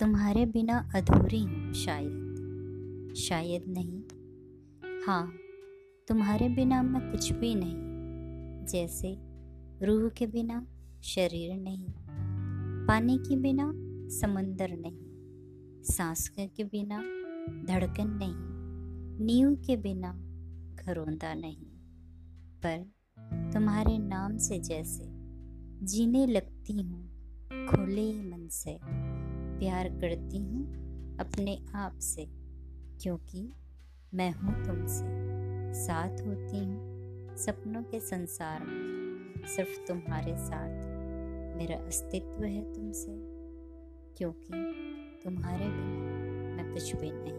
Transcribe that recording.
तुम्हारे बिना अधूरी हूँ शायद शायद नहीं। हाँ तुम्हारे बिना मैं कुछ भी नहीं, जैसे रूह के बिना शरीर नहीं, पानी के बिना समंदर नहीं, सांस के बिना धड़कन नहीं, नींव के बिना घरोंदा नहीं। पर तुम्हारे नाम से जैसे जीने लगती हूँ, खुले मन से। प्यार करती हूँ अपने आप से, क्योंकि मैं हूँ तुमसे। साथ होती हूँ, सपनों के संसार में, सिर्फ़ तुम्हारे साथ। मेरा अस्तित्व है तुमसे, क्योंकि तुम्हारे बिना मैं कुछ भी नहीं।